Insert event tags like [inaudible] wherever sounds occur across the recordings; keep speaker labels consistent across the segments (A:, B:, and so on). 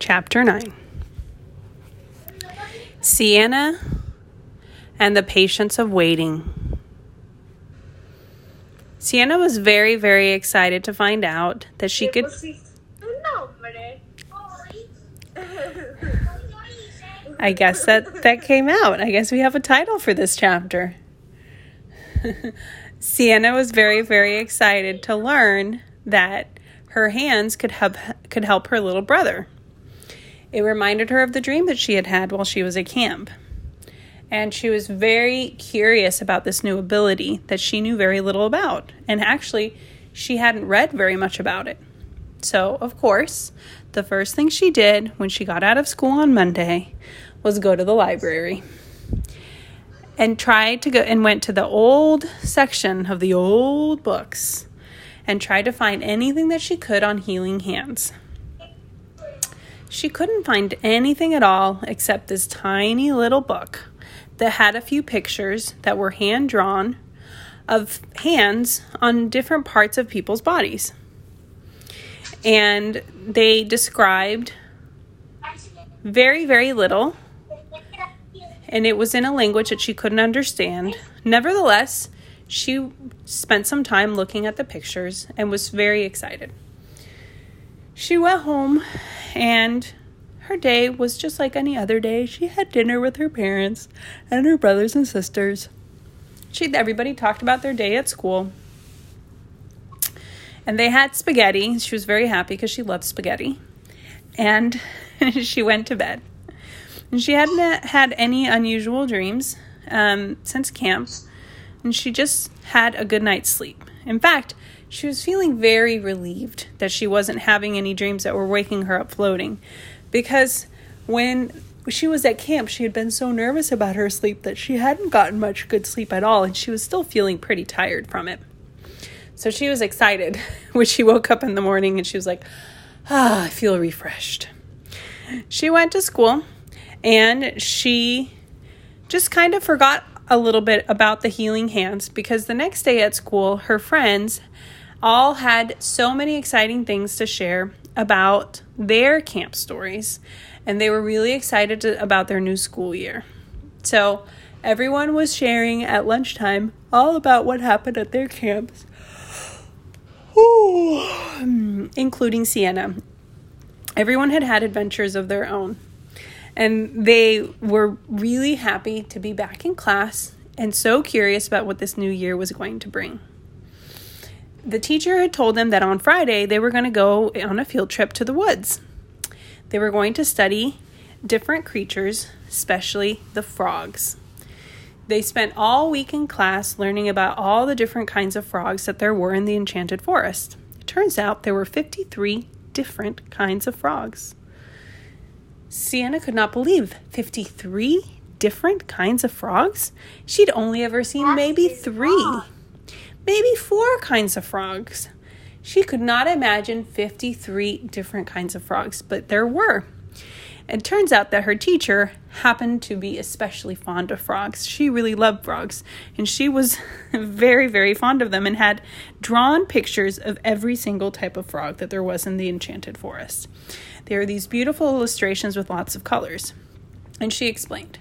A: Chapter 9 Sienna and the Patience of Waiting. Sienna was very, very excited to find out that she could. I guess that that came out. I guess we have a title for this chapter. [laughs] Sienna was very, very excited to learn that her hands could help could help her little brother. It reminded her of the dream that she had had while she was at camp. And she was very curious about this new ability that she knew very little about. And actually, she hadn't read very much about it. So, of course, the first thing she did when she got out of school on Monday was go to the library and tried to go and went to the old section of the old books and tried to find anything that she could on healing hands. She couldn't find anything at all except this tiny little book that had a few pictures that were hand drawn of hands on different parts of people's bodies. And they described very, very little and it was in a language that she couldn't understand. Nevertheless, she spent some time looking at the pictures and was very excited. She went home and her day was just like any other day. She had dinner with her parents and her brothers and sisters. She everybody talked about their day at school. And they had spaghetti. She was very happy because she loved spaghetti. And [laughs] she went to bed. And she hadn't had any unusual dreams um, since camp, and she just had a good night's sleep. In fact, she was feeling very relieved that she wasn't having any dreams that were waking her up floating, because when she was at camp, she had been so nervous about her sleep that she hadn't gotten much good sleep at all, and she was still feeling pretty tired from it. So she was excited [laughs] when she woke up in the morning and she was like, ah, I feel refreshed. She went to school and she just kind of forgot a little bit about the healing hands because the next day at school, her friends all had so many exciting things to share about their camp stories, and they were really excited to, about their new school year. So, everyone was sharing at lunchtime all about what happened at their camps, [sighs] including Sienna. Everyone had had adventures of their own. And they were really happy to be back in class and so curious about what this new year was going to bring. The teacher had told them that on Friday they were going to go on a field trip to the woods. They were going to study different creatures, especially the frogs. They spent all week in class learning about all the different kinds of frogs that there were in the enchanted forest. It turns out there were 53 different kinds of frogs. Sienna could not believe 53 different kinds of frogs. She'd only ever seen maybe three, maybe four kinds of frogs. She could not imagine 53 different kinds of frogs, but there were. It turns out that her teacher happened to be especially fond of frogs. She really loved frogs, and she was [laughs] very, very fond of them and had drawn pictures of every single type of frog that there was in the enchanted forest. There are these beautiful illustrations with lots of colors. And she explained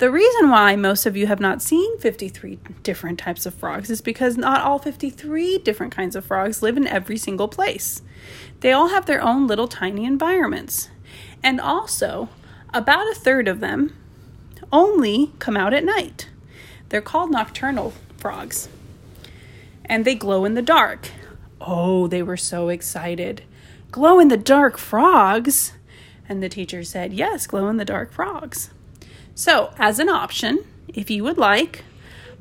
A: The reason why most of you have not seen 53 different types of frogs is because not all 53 different kinds of frogs live in every single place. They all have their own little tiny environments. And also, about a third of them only come out at night. They're called nocturnal frogs. And they glow in the dark. Oh, they were so excited glow in the dark frogs? And the teacher said, Yes, glow in the dark frogs. So, as an option, if you would like,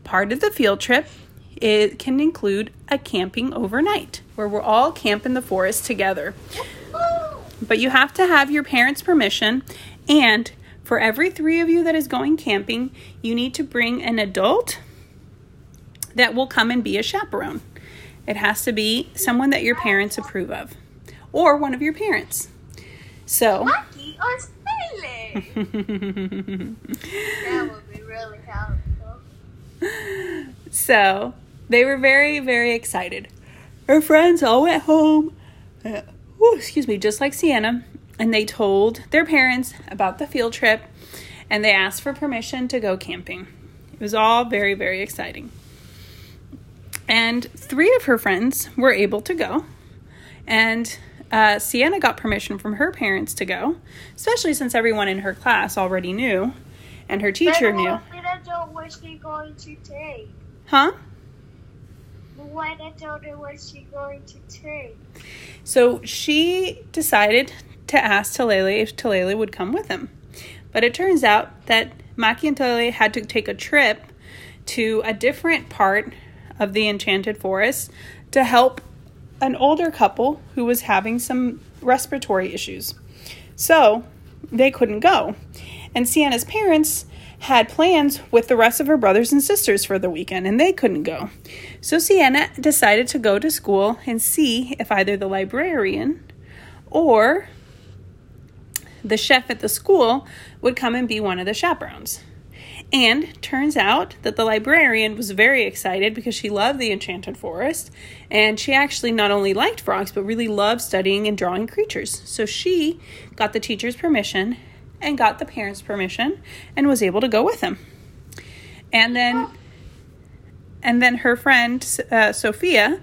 A: part of the field trip it can include a camping overnight where we're all camp in the forest together. But you have to have your parents' permission and for every 3 of you that is going camping, you need to bring an adult that will come and be a chaperone. It has to be someone that your parents approve of or one of your parents. So.
B: Oh, That would be really helpful.
A: So they were very, very excited. Her friends all went home. Uh, excuse me, just like Sienna. and they told their parents about the field trip and they asked for permission to go camping. It was all very, very exciting. And three of her friends were able to go. And uh, Sienna got permission from her parents to go, especially since everyone in her class already knew and her teacher knew.
B: What was she going to take?
A: Huh?
B: What order was she going to take?
A: So she decided to ask Talele if Talele would come with him. But it turns out that Maki and Talele had to take a trip to a different part of the Enchanted Forest to help an older couple who was having some respiratory issues. So they couldn't go. And Sienna's parents had plans with the rest of her brothers and sisters for the weekend, and they couldn't go. So Sienna decided to go to school and see if either the librarian or the chef at the school would come and be one of the chaperones. And turns out that the librarian was very excited because she loved the Enchanted Forest and she actually not only liked frogs but really loved studying and drawing creatures. So she got the teacher's permission and got the parents' permission and was able to go with him. And then and then her friend uh, Sophia,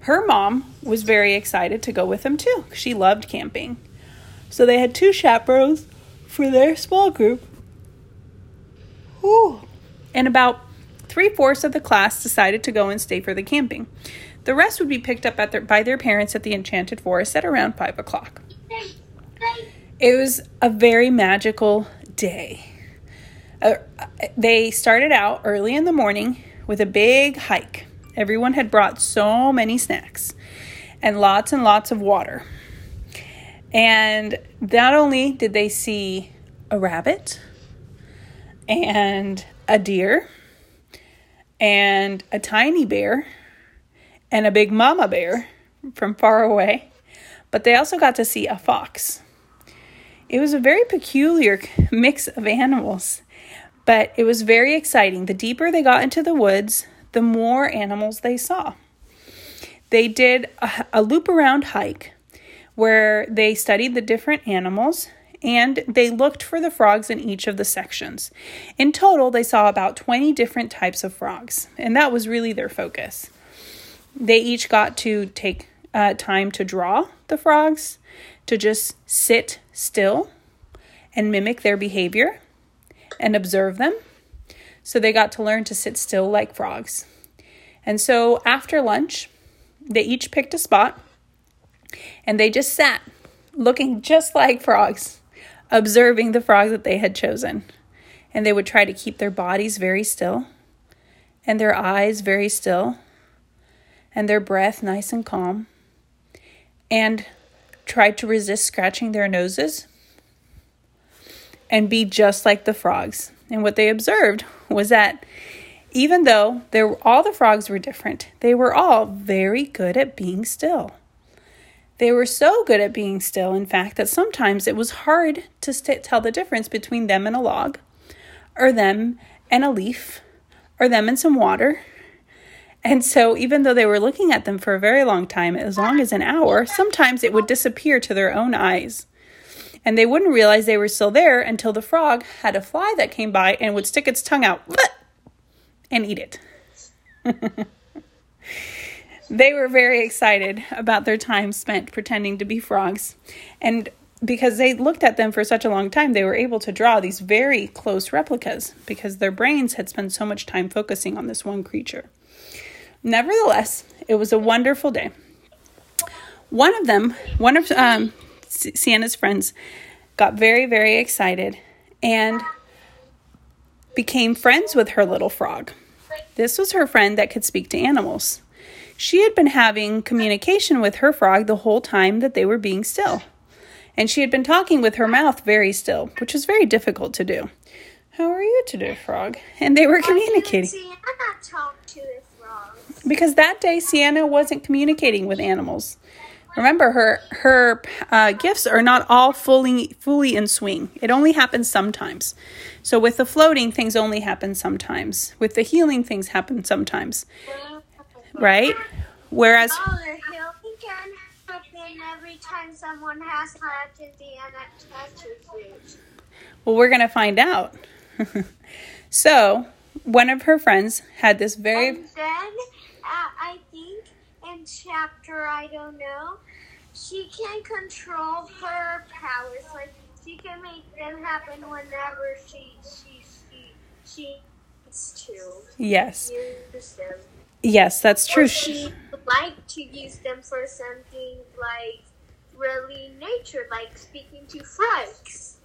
A: her mom was very excited to go with them too. She loved camping. So they had two chaperones for their small group. Whew. And about three fourths of the class decided to go and stay for the camping. The rest would be picked up their, by their parents at the Enchanted Forest at around five o'clock. It was a very magical day. Uh, they started out early in the morning with a big hike. Everyone had brought so many snacks and lots and lots of water. And not only did they see a rabbit and a deer and a tiny bear and a big mama bear from far away, but they also got to see a fox. It was a very peculiar mix of animals, but it was very exciting. The deeper they got into the woods, the more animals they saw. They did a, a loop around hike where they studied the different animals and they looked for the frogs in each of the sections. In total, they saw about 20 different types of frogs, and that was really their focus. They each got to take uh, time to draw the frogs, to just sit still and mimic their behavior and observe them. So they got to learn to sit still like frogs. And so after lunch, they each picked a spot and they just sat looking just like frogs, observing the frog that they had chosen. And they would try to keep their bodies very still, and their eyes very still, and their breath nice and calm, and try to resist scratching their noses and be just like the frogs. And what they observed was that even though all the frogs were different, they were all very good at being still. They were so good at being still, in fact, that sometimes it was hard to st- tell the difference between them and a log, or them and a leaf, or them and some water. And so, even though they were looking at them for a very long time, as long as an hour, sometimes it would disappear to their own eyes. And they wouldn't realize they were still there until the frog had a fly that came by and would stick its tongue out [laughs] and eat it. [laughs] They were very excited about their time spent pretending to be frogs. And because they looked at them for such a long time, they were able to draw these very close replicas because their brains had spent so much time focusing on this one creature. Nevertheless, it was a wonderful day. One of them, one of um, Sienna's friends, got very, very excited and became friends with her little frog. This was her friend that could speak to animals. She had been having communication with her frog the whole time that they were being still. And she had been talking with her mouth very still, which was very difficult to do. How are you today, frog? And they were communicating. Because that day Sienna wasn't communicating with animals. Remember, her her uh, gifts are not all fully fully in swing. It only happens sometimes. So with the floating, things only happen sometimes. With the healing, things happen sometimes right? Whereas
B: time someone has had Indiana touches
A: Well, we're going to find out. [laughs] so, one of her friends had this very.
B: And then, uh, I think in chapter, I don't know, she can control her powers. Like, she can make them happen whenever she, she, she, she needs to
A: Yes.
B: use them.
A: Yes, that's true.
B: Or she would like to use them for something like really nature, like speaking to frogs.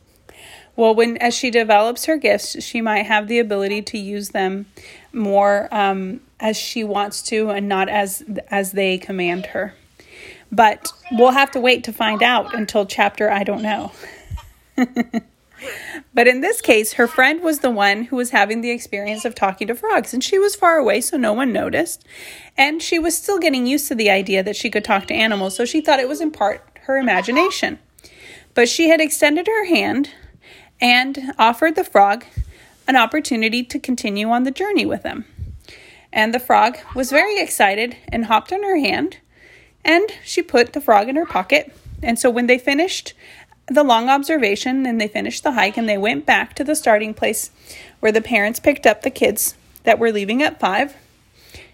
A: Well, when as she develops her gifts, she might have the ability to use them more um, as she wants to, and not as as they command her. But we'll have to wait to find out until chapter I don't know. [laughs] but in this case, her friend was the one who was having the experience of talking to frogs, and she was far away, so no one noticed. And she was still getting used to the idea that she could talk to animals, so she thought it was in part her imagination. But she had extended her hand and offered the frog an opportunity to continue on the journey with them. And the frog was very excited and hopped on her hand, and she put the frog in her pocket. And so when they finished the long observation and they finished the hike and they went back to the starting place where the parents picked up the kids that were leaving at 5,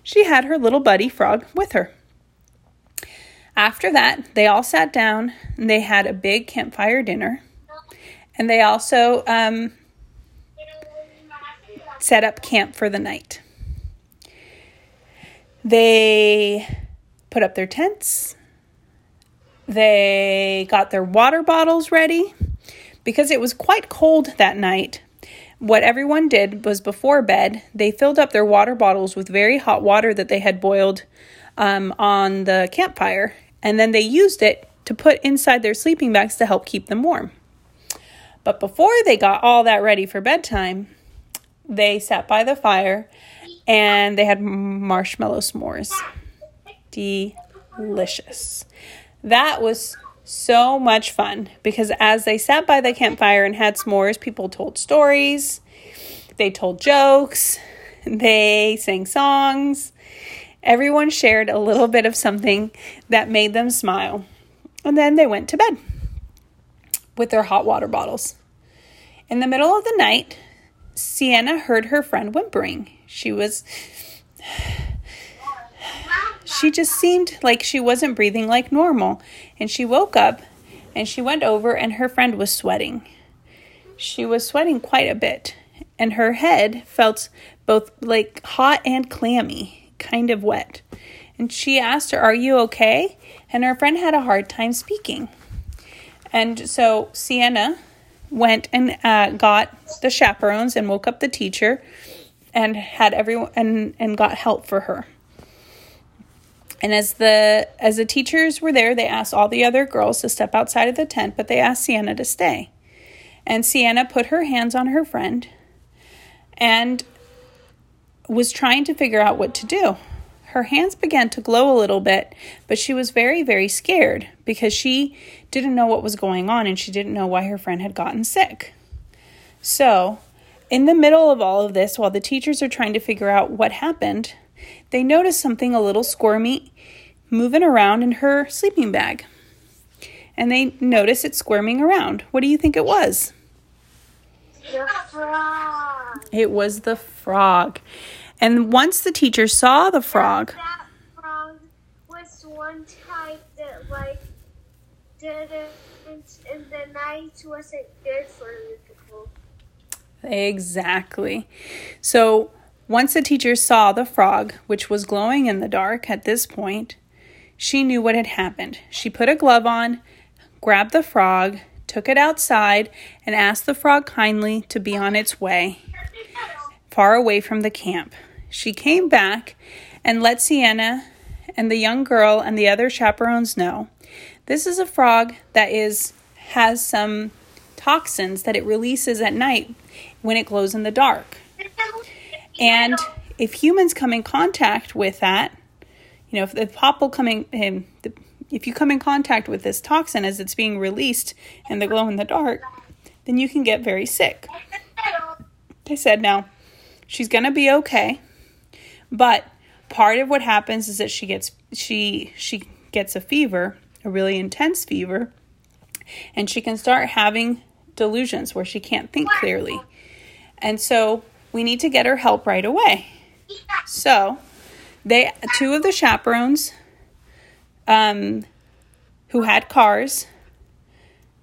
A: she had her little buddy frog with her. After that, they all sat down and they had a big campfire dinner. And they also um, set up camp for the night. They put up their tents. They got their water bottles ready because it was quite cold that night. What everyone did was before bed, they filled up their water bottles with very hot water that they had boiled um, on the campfire, and then they used it to put inside their sleeping bags to help keep them warm. But before they got all that ready for bedtime, they sat by the fire and they had marshmallow s'mores. Delicious. That was so much fun because as they sat by the campfire and had s'mores, people told stories, they told jokes, they sang songs. Everyone shared a little bit of something that made them smile. And then they went to bed with their hot water bottles. In the middle of the night, Sienna heard her friend whimpering. She was. She just seemed like she wasn't breathing like normal, and she woke up and she went over, and her friend was sweating. She was sweating quite a bit, and her head felt both like hot and clammy, kind of wet. And she asked her, Are you okay? And her friend had a hard time speaking. And so Sienna went and uh, got the chaperones and woke up the teacher and had everyone and, and got help for her. And as the as the teachers were there, they asked all the other girls to step outside of the tent, but they asked Sienna to stay. And Sienna put her hands on her friend and was trying to figure out what to do. Her hands began to glow a little bit, but she was very, very scared because she didn't know what was going on and she didn't know why her friend had gotten sick. So, in the middle of all of this, while the teachers are trying to figure out what happened, they notice something a little squirmy moving around in her sleeping bag. And they notice it squirming around. What do you think it was?
B: The frog.
A: It was the frog. And once the teacher saw the frog,
B: That frog was one type that like didn't in the night wasn't good for people.
A: Exactly. So once the teacher saw the frog, which was glowing in the dark at this point, she knew what had happened. She put a glove on, grabbed the frog, took it outside, and asked the frog kindly to be on its way, far away from the camp. She came back and let Sienna and the young girl and the other chaperones know this is a frog that is has some toxins that it releases at night when it glows in the dark. And if humans come in contact with that, you know, if the popple coming, um, the, if you come in contact with this toxin as it's being released in the glow in the dark, then you can get very sick. They said, no, she's gonna be okay, but part of what happens is that she gets she she gets a fever a really intense fever, and she can start having delusions where she can't think clearly. And so we need to get her help right away. So they two of the chaperones um, who had cars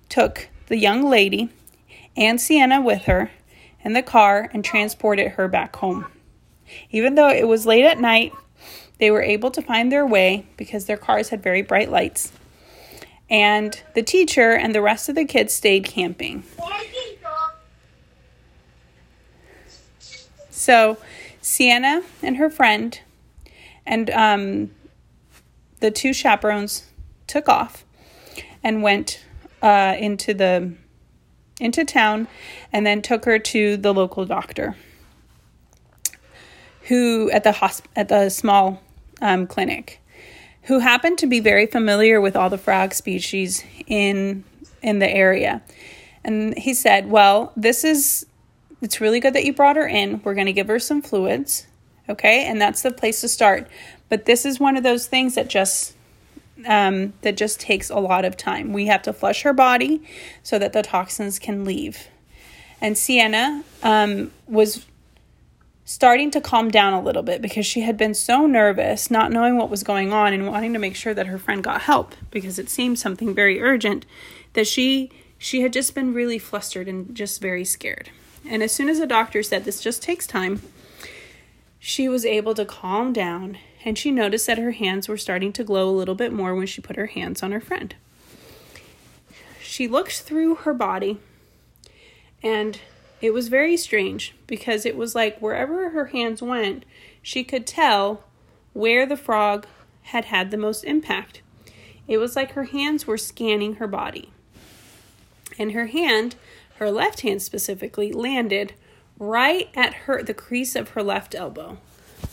A: took the young lady and Sienna with her in the car and transported her back home. Even though it was late at night, they were able to find their way because their cars had very bright lights. And the teacher and the rest of the kids stayed camping. So, Sienna and her friend and um, the two chaperones took off and went uh, into the into town and then took her to the local doctor who at the hosp- at the small um, clinic who happened to be very familiar with all the frog species in in the area. And he said well this is it's really good that you brought her in. We're going to give her some fluids okay? And that's the place to start. But this is one of those things that just um, that just takes a lot of time. We have to flush her body so that the toxins can leave. And sienna um, was starting to calm down a little bit because she had been so nervous, not knowing what was going on and wanting to make sure that her friend got help because it seemed something very urgent that she she had just been really flustered and just very scared. And as soon as the doctor said this just takes time, she was able to calm down and she noticed that her hands were starting to glow a little bit more when she put her hands on her friend. She looked through her body and it was very strange because it was like wherever her hands went, she could tell where the frog had had the most impact. It was like her hands were scanning her body. And her hand, her left hand specifically, landed right at her the crease of her left elbow.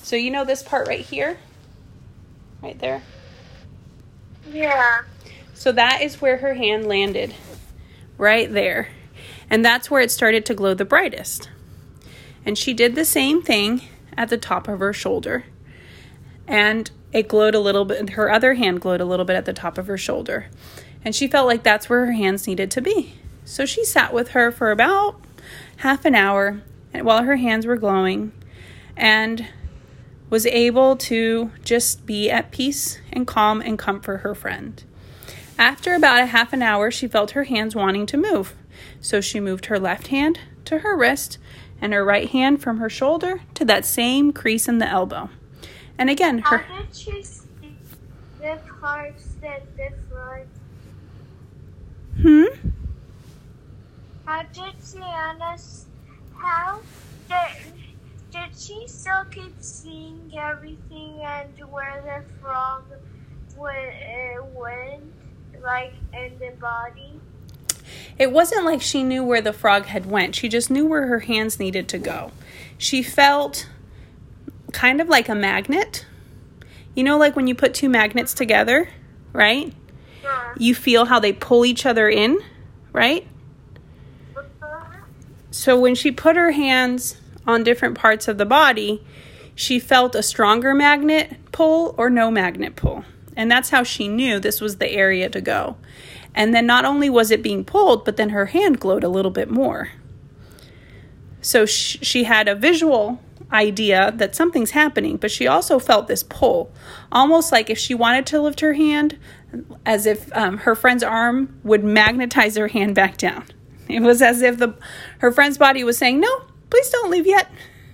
A: So you know this part right here? Right there?
B: Yeah.
A: So that is where her hand landed. Right there. And that's where it started to glow the brightest. And she did the same thing at the top of her shoulder. And it glowed a little bit, her other hand glowed a little bit at the top of her shoulder. And she felt like that's where her hands needed to be. So she sat with her for about half an hour while her hands were glowing and was able to just be at peace and calm and comfort her friend. After about a half an hour, she felt her hands wanting to move. So she moved her left hand to her wrist and her right hand from her shoulder to that same crease in the elbow. And again, her.
B: How did she see the parts that different?
A: Hmm?
B: How did Sienna, how did, did she still keep seeing everything and where the frog went, eh, went like in the body?
A: It wasn't like she knew where the frog had went. She just knew where her hands needed to go. She felt kind of like a magnet. You know like when you put two magnets together, right?
B: Yeah.
A: You feel how they pull each other in, right? So when she put her hands on different parts of the body, she felt a stronger magnet pull or no magnet pull. And that's how she knew this was the area to go. And then not only was it being pulled, but then her hand glowed a little bit more. So sh- she had a visual idea that something's happening, but she also felt this pull, almost like if she wanted to lift her hand, as if um, her friend's arm would magnetize her hand back down. [laughs] It was as if the her friend's body was saying, "No, please don't leave yet."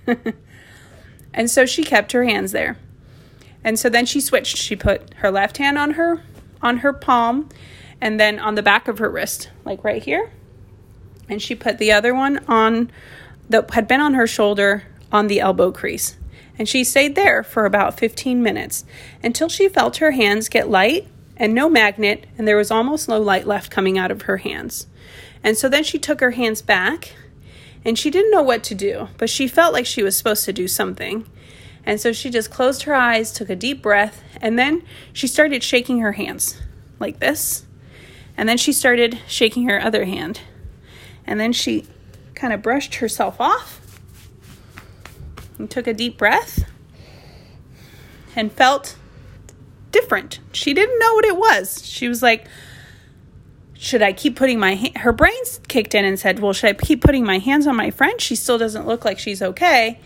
A: [laughs] and so she kept her hands there. And so then she switched. She put her left hand on her on her palm and then on the back of her wrist, like right here. And she put the other one on that had been on her shoulder on the elbow crease. And she stayed there for about 15 minutes until she felt her hands get light and no magnet, and there was almost no light left coming out of her hands. And so then she took her hands back and she didn't know what to do, but she felt like she was supposed to do something. And so she just closed her eyes, took a deep breath, and then she started shaking her hands like this. And then she started shaking her other hand. And then she kind of brushed herself off and took a deep breath and felt different. She didn't know what it was. She was like, should I keep putting my ha-? her brains kicked in and said, "Well, should I keep putting my hands on my friend? She still doesn't look like she's okay."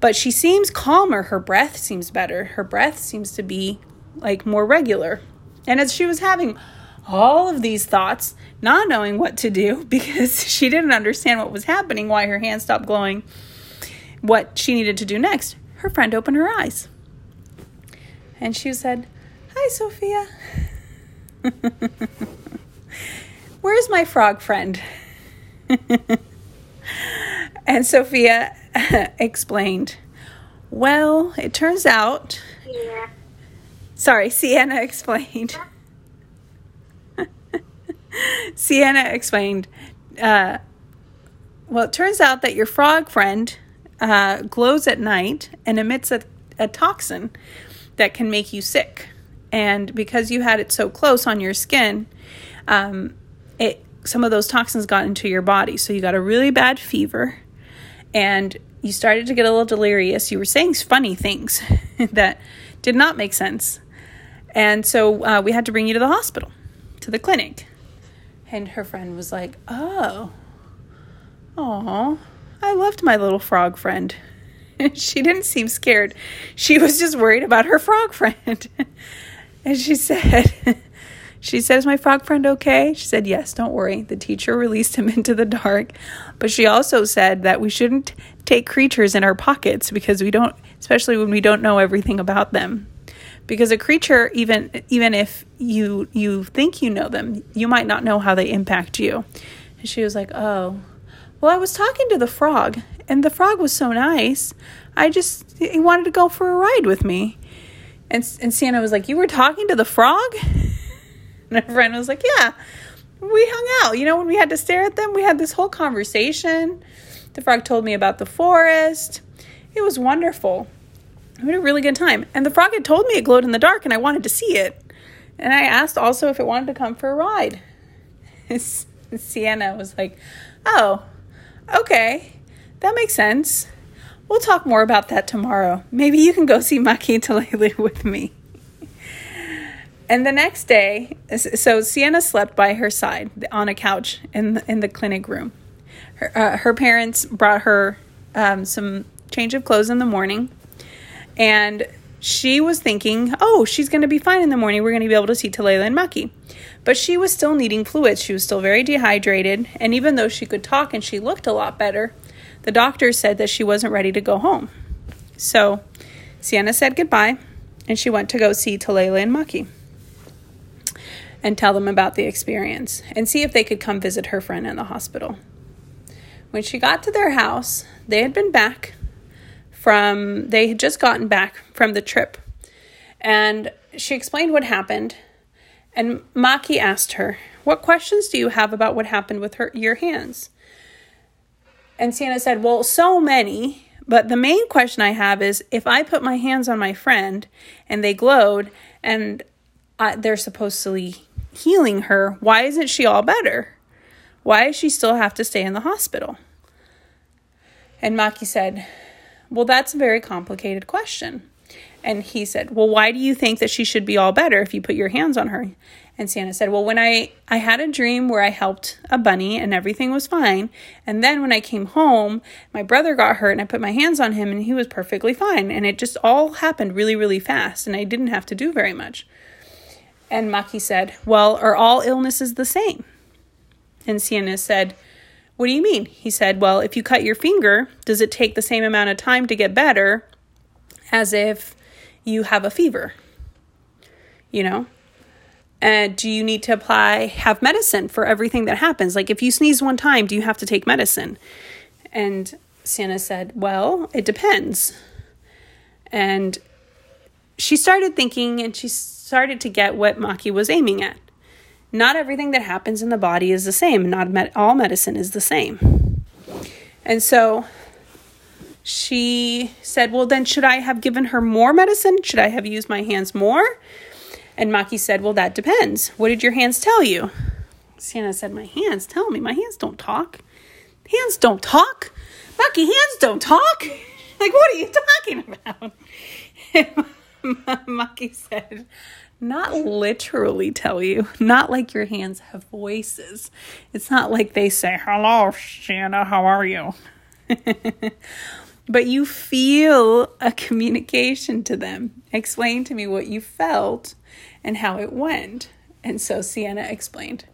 A: But she seems calmer. Her breath seems better. Her breath seems to be like more regular. And as she was having all of these thoughts, not knowing what to do [laughs] because she didn't understand what was happening, why her hand stopped glowing, what she needed to do next, her friend opened her eyes. And she said, Hi, Sophia. [laughs] Where's my frog friend? [laughs] and Sophia [laughs] explained, Well, it turns out.
B: Yeah.
A: Sorry, Sienna explained. [laughs] Sienna explained, uh, Well, it turns out that your frog friend uh, glows at night and emits a, a toxin that can make you sick. And because you had it so close on your skin, um, it some of those toxins got into your body. So you got a really bad fever and you started to get a little delirious. You were saying funny things [laughs] that did not make sense. And so uh, we had to bring you to the hospital, to the clinic. And her friend was like, Oh, oh, I loved my little frog friend. [laughs] she didn't seem scared. She was just worried about her frog friend. [laughs] and she said, She said, Is my frog friend okay? She said, Yes, don't worry. The teacher [laughs] released him into the dark. But she also said that we shouldn't take creatures in our pockets because we don't, especially when we don't know everything about them. Because a creature, even even if you you think you know them, you might not know how they impact you. And she was like, Oh, well, I was talking to the frog, and the frog was so nice. I just he wanted to go for a ride with me. And and Sienna was like, "You were talking to the frog?" [laughs] And friend was like, Yeah, we hung out. You know, when we had to stare at them, we had this whole conversation. The frog told me about the forest. It was wonderful. We had a really good time. And the frog had told me it glowed in the dark and I wanted to see it. And I asked also if it wanted to come for a ride. [laughs] Sienna was like, Oh, okay, that makes sense. We'll talk more about that tomorrow. Maybe you can go see Maki Talele with me. And the next day, so Sienna slept by her side on a couch in the, in the clinic room. Her, uh, her parents brought her um, some change of clothes in the morning, and she was thinking, "Oh, she's going to be fine in the morning. We're going to be able to see Talele and Maki." But she was still needing fluids. She was still very dehydrated, and even though she could talk and she looked a lot better, the doctor said that she wasn't ready to go home. So Sienna said goodbye, and she went to go see Talele and Maki and tell them about the experience and see if they could come visit her friend in the hospital. When she got to their house, they had been back from, they had just gotten back from the trip. And she explained what happened. And Maki asked her, What questions do you have about what happened with her, your hands? And Sienna said, Well, so many. But the main question I have is if I put my hands on my friend and they glowed and they're supposedly healing her, why isn't she all better? Why does she still have to stay in the hospital? And Maki said, Well, that's a very complicated question. And he said, Well, why do you think that she should be all better if you put your hands on her? And Sienna said, Well, when I, I had a dream where I helped a bunny and everything was fine. And then when I came home, my brother got hurt and I put my hands on him and he was perfectly fine. And it just all happened really, really fast. And I didn't have to do very much. And Maki said, Well, are all illnesses the same? And Sienna said, What do you mean? He said, Well, if you cut your finger, does it take the same amount of time to get better as if you have a fever? You know? And do you need to apply, have medicine for everything that happens? Like if you sneeze one time, do you have to take medicine? And Sienna said, Well, it depends. And she started thinking and she started to get what Maki was aiming at. Not everything that happens in the body is the same. Not med- all medicine is the same. And so she said, Well, then should I have given her more medicine? Should I have used my hands more? And Maki said, Well, that depends. What did your hands tell you? Sienna said, My hands tell me. My hands don't talk. Hands don't talk. Maki, hands don't talk. Like, what are you talking about? [laughs] [laughs] Maki said, not literally tell you, not like your hands have voices. It's not like they say, Hello, Shanna, how are you? [laughs] but you feel a communication to them. Explain to me what you felt and how it went. And so Sienna explained.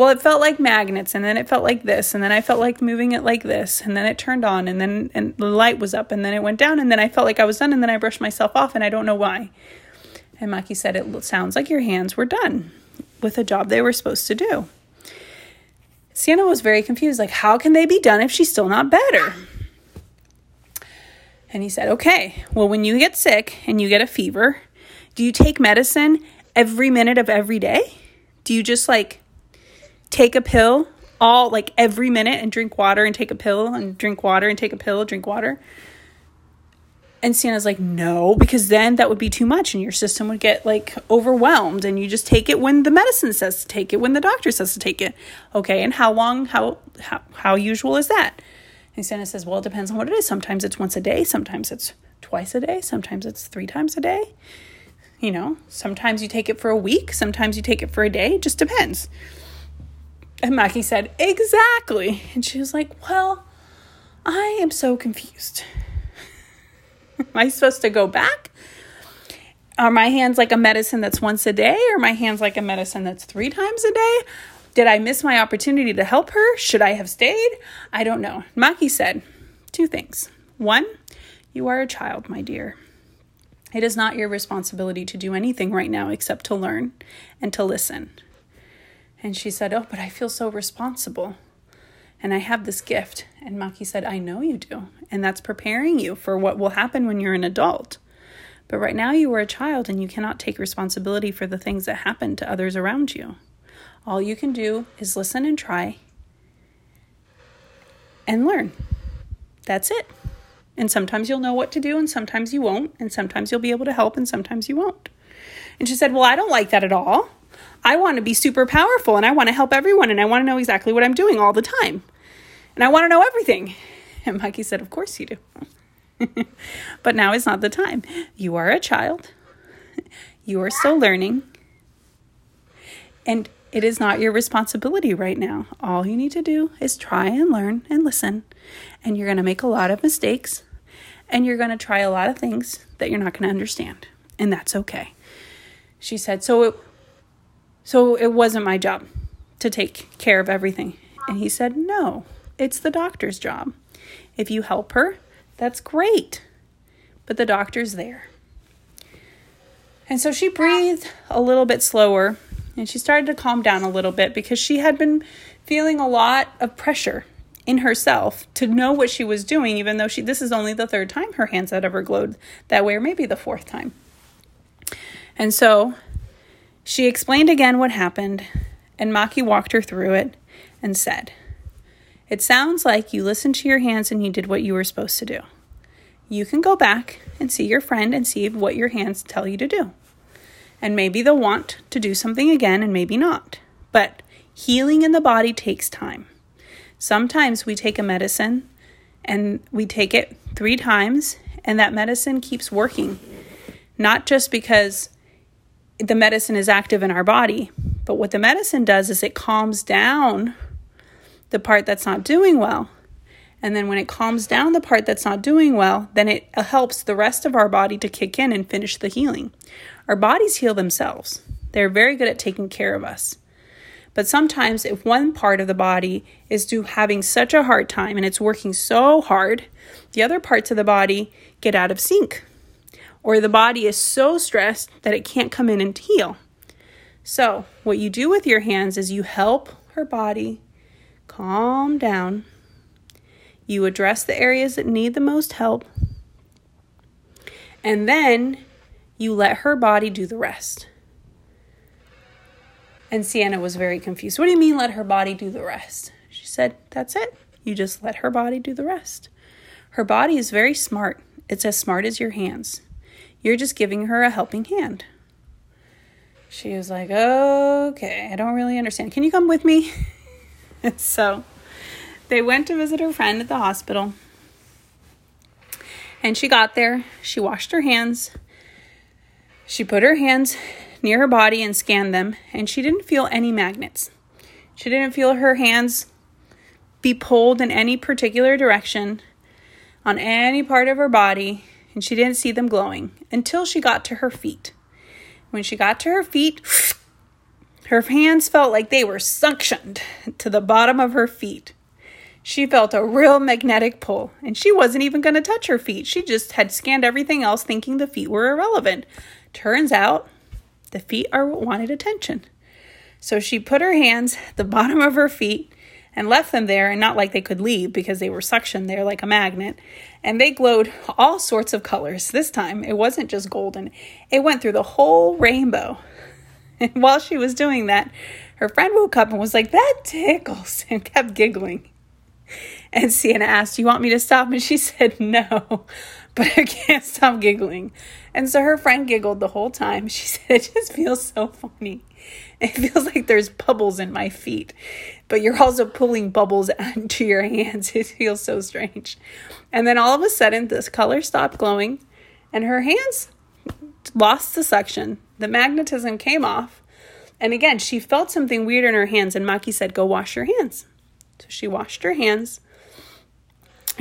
A: Well, it felt like magnets, and then it felt like this, and then I felt like moving it like this, and then it turned on, and then and the light was up, and then it went down, and then I felt like I was done, and then I brushed myself off, and I don't know why. And Maki said, It sounds like your hands were done with a job they were supposed to do. Sienna was very confused, like, how can they be done if she's still not better? And he said, Okay, well, when you get sick and you get a fever, do you take medicine every minute of every day? Do you just like take a pill all like every minute and drink water and take a pill and drink water and take a pill, drink water? And Sienna's like, no, because then that would be too much and your system would get like overwhelmed and you just take it when the medicine says to take it, when the doctor says to take it. Okay, and how long, how how, how usual is that? And Sienna says, well, it depends on what it is. Sometimes it's once a day, sometimes it's twice a day, sometimes it's three times a day. You know, sometimes you take it for a week, sometimes you take it for a day, it just depends. And Maki said, exactly. And she was like, well, I am so confused. [laughs] Am I supposed to go back? Are my hands like a medicine that's once a day, or my hands like a medicine that's three times a day? Did I miss my opportunity to help her? Should I have stayed? I don't know. Maki said two things. One, you are a child, my dear. It is not your responsibility to do anything right now except to learn and to listen. And she said, Oh, but I feel so responsible and I have this gift. And Maki said, I know you do. And that's preparing you for what will happen when you're an adult. But right now, you are a child and you cannot take responsibility for the things that happen to others around you. All you can do is listen and try and learn. That's it. And sometimes you'll know what to do, and sometimes you won't, and sometimes you'll be able to help, and sometimes you won't. And she said, Well, I don't like that at all. I want to be super powerful and I want to help everyone and I want to know exactly what I'm doing all the time. And I want to know everything. [laughs] And Mikey said, Of course you do. [laughs] but now is not the time. You are a child, you are still learning, and it is not your responsibility right now. All you need to do is try and learn and listen. And you're going to make a lot of mistakes and you're going to try a lot of things that you're not going to understand. And that's okay. She said, So it so it wasn't my job to take care of everything. And he said, No, it's the doctor's job. If you help her, that's great. But the doctor's there. And so she breathed a little bit slower and she started to calm down a little bit because she had been feeling a lot of pressure in herself to know what she was doing, even though she this is only the third time her hands had ever glowed that way, or maybe the fourth time. And so she explained again what happened, and Maki walked her through it and said, It sounds like you listened to your hands and you did what you were supposed to do. You can go back and see your friend and see what your hands tell you to do. And maybe they'll want to do something again and maybe not. But healing in the body takes time. Sometimes we take a medicine and we take it three times, and that medicine keeps working. Not just because the medicine is active in our body. But what the medicine does is it calms down the part that's not doing well. And then when it calms down the part that's not doing well, then it uh, helps the rest of our body to kick in and finish the healing. Our bodies heal themselves, they're very good at taking care of us. But sometimes, if one part of the body is do having such a hard time and it's working so hard, the other parts of the body get out of sync or the body is so stressed that it can't come in and heal. So, what you do with your hands is you help her body calm down. You address the areas that need the most help. And then you let her body do the rest. And Sienna was very confused. What do you mean, let her body do the rest? She said, That's it. You just let her body do the rest. Her body is very smart. It's as smart as your hands. You're just giving her a helping hand. She was like, Okay, I don't really understand. Can you come with me? [laughs] so they went to visit her friend at the hospital. And she got there, she washed her hands, She put her hands near her body and scanned them, and she didn't feel any magnets. She didn't feel her hands be pulled in any particular direction on any part of her body, and she didn't see them glowing until she got to her feet. When she got to her feet, her hands felt like they were suctioned to the bottom of her feet. She felt a real magnetic pull, and she wasn't even going to touch her feet. She just had scanned everything else, thinking the feet were irrelevant. Turns out, the feet are what wanted attention. So she put her hands at the bottom of her feet and left them there, and not like they could leave because they were suctioned there like a magnet. And they glowed all sorts of colors. This time, it wasn't just golden, it went through the whole rainbow. [laughs] And while she was doing that, her friend woke up and was like, That tickles, [laughs] and kept giggling. And Sienna asked, You want me to stop? And she [laughs] said, No, but I can't stop giggling. And so her friend giggled the whole time. She said, It just feels so funny. [laughs] It feels like there's bubbles in my feet, but you're also pulling bubbles [laughs] into your hands. It feels so strange. And then all of a sudden, this color stopped glowing, and her hands lost the suction. The magnetism came off. And again, she felt something weird in her hands, and Maki said, Go wash your hands. So she washed her hands.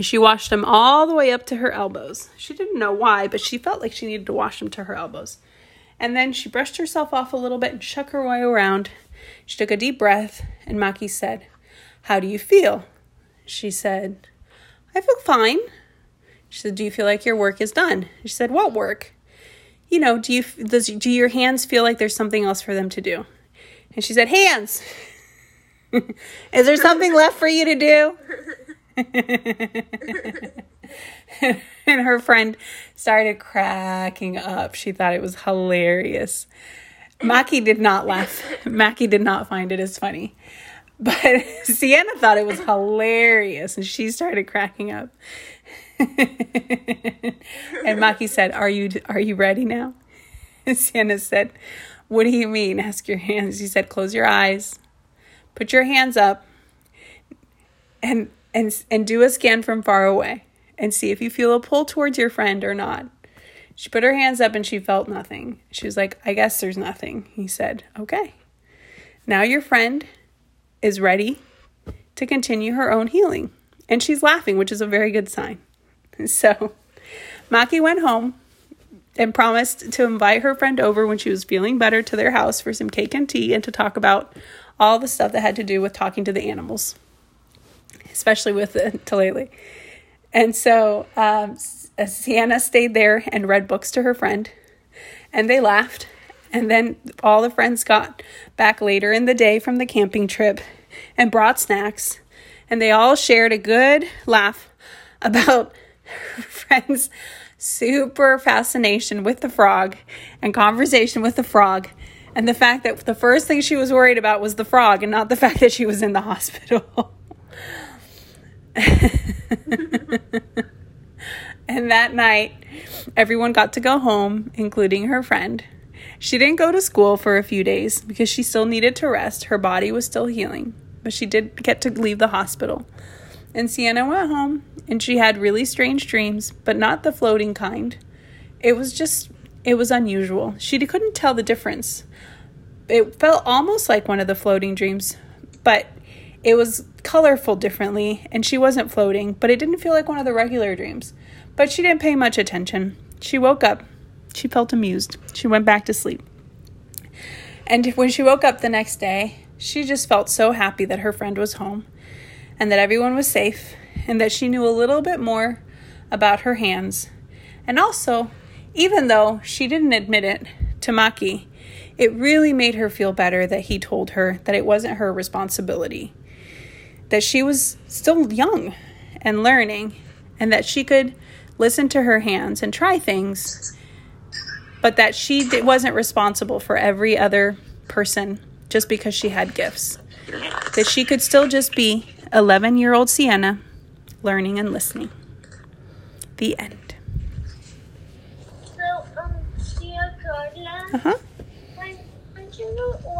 A: She washed them all the way up to her elbows. She didn't know why, but she felt like she needed to wash them to her elbows. And then she brushed herself off a little bit and shook her way around. She took a deep breath, and Maki said, How do you feel? She said, I feel fine. She said, Do you feel like your work is done? She said, What work? You know, do you does do your hands feel like there's something else for them to do? And she said, Hands. [laughs] is there something left for you to do? [laughs] [laughs] and her friend started cracking up. She thought it was hilarious. Maki did not laugh. [laughs] Maki did not find it as funny. [laughs] But Sienna thought it was hilarious and she started cracking up. and Maki said, "Are you are you ready now?" And Sienna said, "What do you mean? Ask your hands." She said, "Close your eyes. Put your hands up and and and do a scan from far away and see if you feel a pull towards your friend or not. She put her hands up and she felt nothing. She was like, I guess there's nothing. He said, Okay. Now your friend is ready to continue her own healing. And she's laughing, which is a very good sign. [laughs] So Maki went home and promised to invite her friend over when she was feeling better to their house for some cake and tea and to talk about all the stuff that had to do with talking to the animals, especially with the [laughs] Talele. And so um, Sienna stayed there and read books to her friend, and they laughed. And then all the friends got back later in the day from the camping trip and brought snacks, and they all shared a good laugh [laughs] about her friend's super fascination with the frog and conversation with the frog and the fact that the first thing she was worried about was the frog and not the [laughs] fact that she was in the hospital. [laughs] and that night, everyone got to go home, including her friend. She didn't go to school for a few days because she still needed to rest. Her body was still healing, but she did get to leave the hospital. And Sienna went home and she had really strange dreams, but not the floating kind. It was just, it was unusual. She couldn't tell the difference. It felt almost like one of the floating dreams, but it was colorful differently, and she wasn't floating, but it didn't feel like one of the regular dreams. But she didn't pay much attention. She woke up. She felt amused. She went back to sleep. And when she woke up the next day, she just felt so happy that her friend was home and that everyone was safe and that she knew a little bit more about her hands. And also, even though she didn't admit it to Maki, it really made her feel better that he told her that it wasn't her responsibility that she was still young and learning, and that she could listen to her hands and try things, but that she wasn't responsible for every other person just because she had gifts. That she could still just be 11 year old Sienna learning and listening. The end.
B: So, um, Tia Carla,
A: Uh huh.
B: when, when you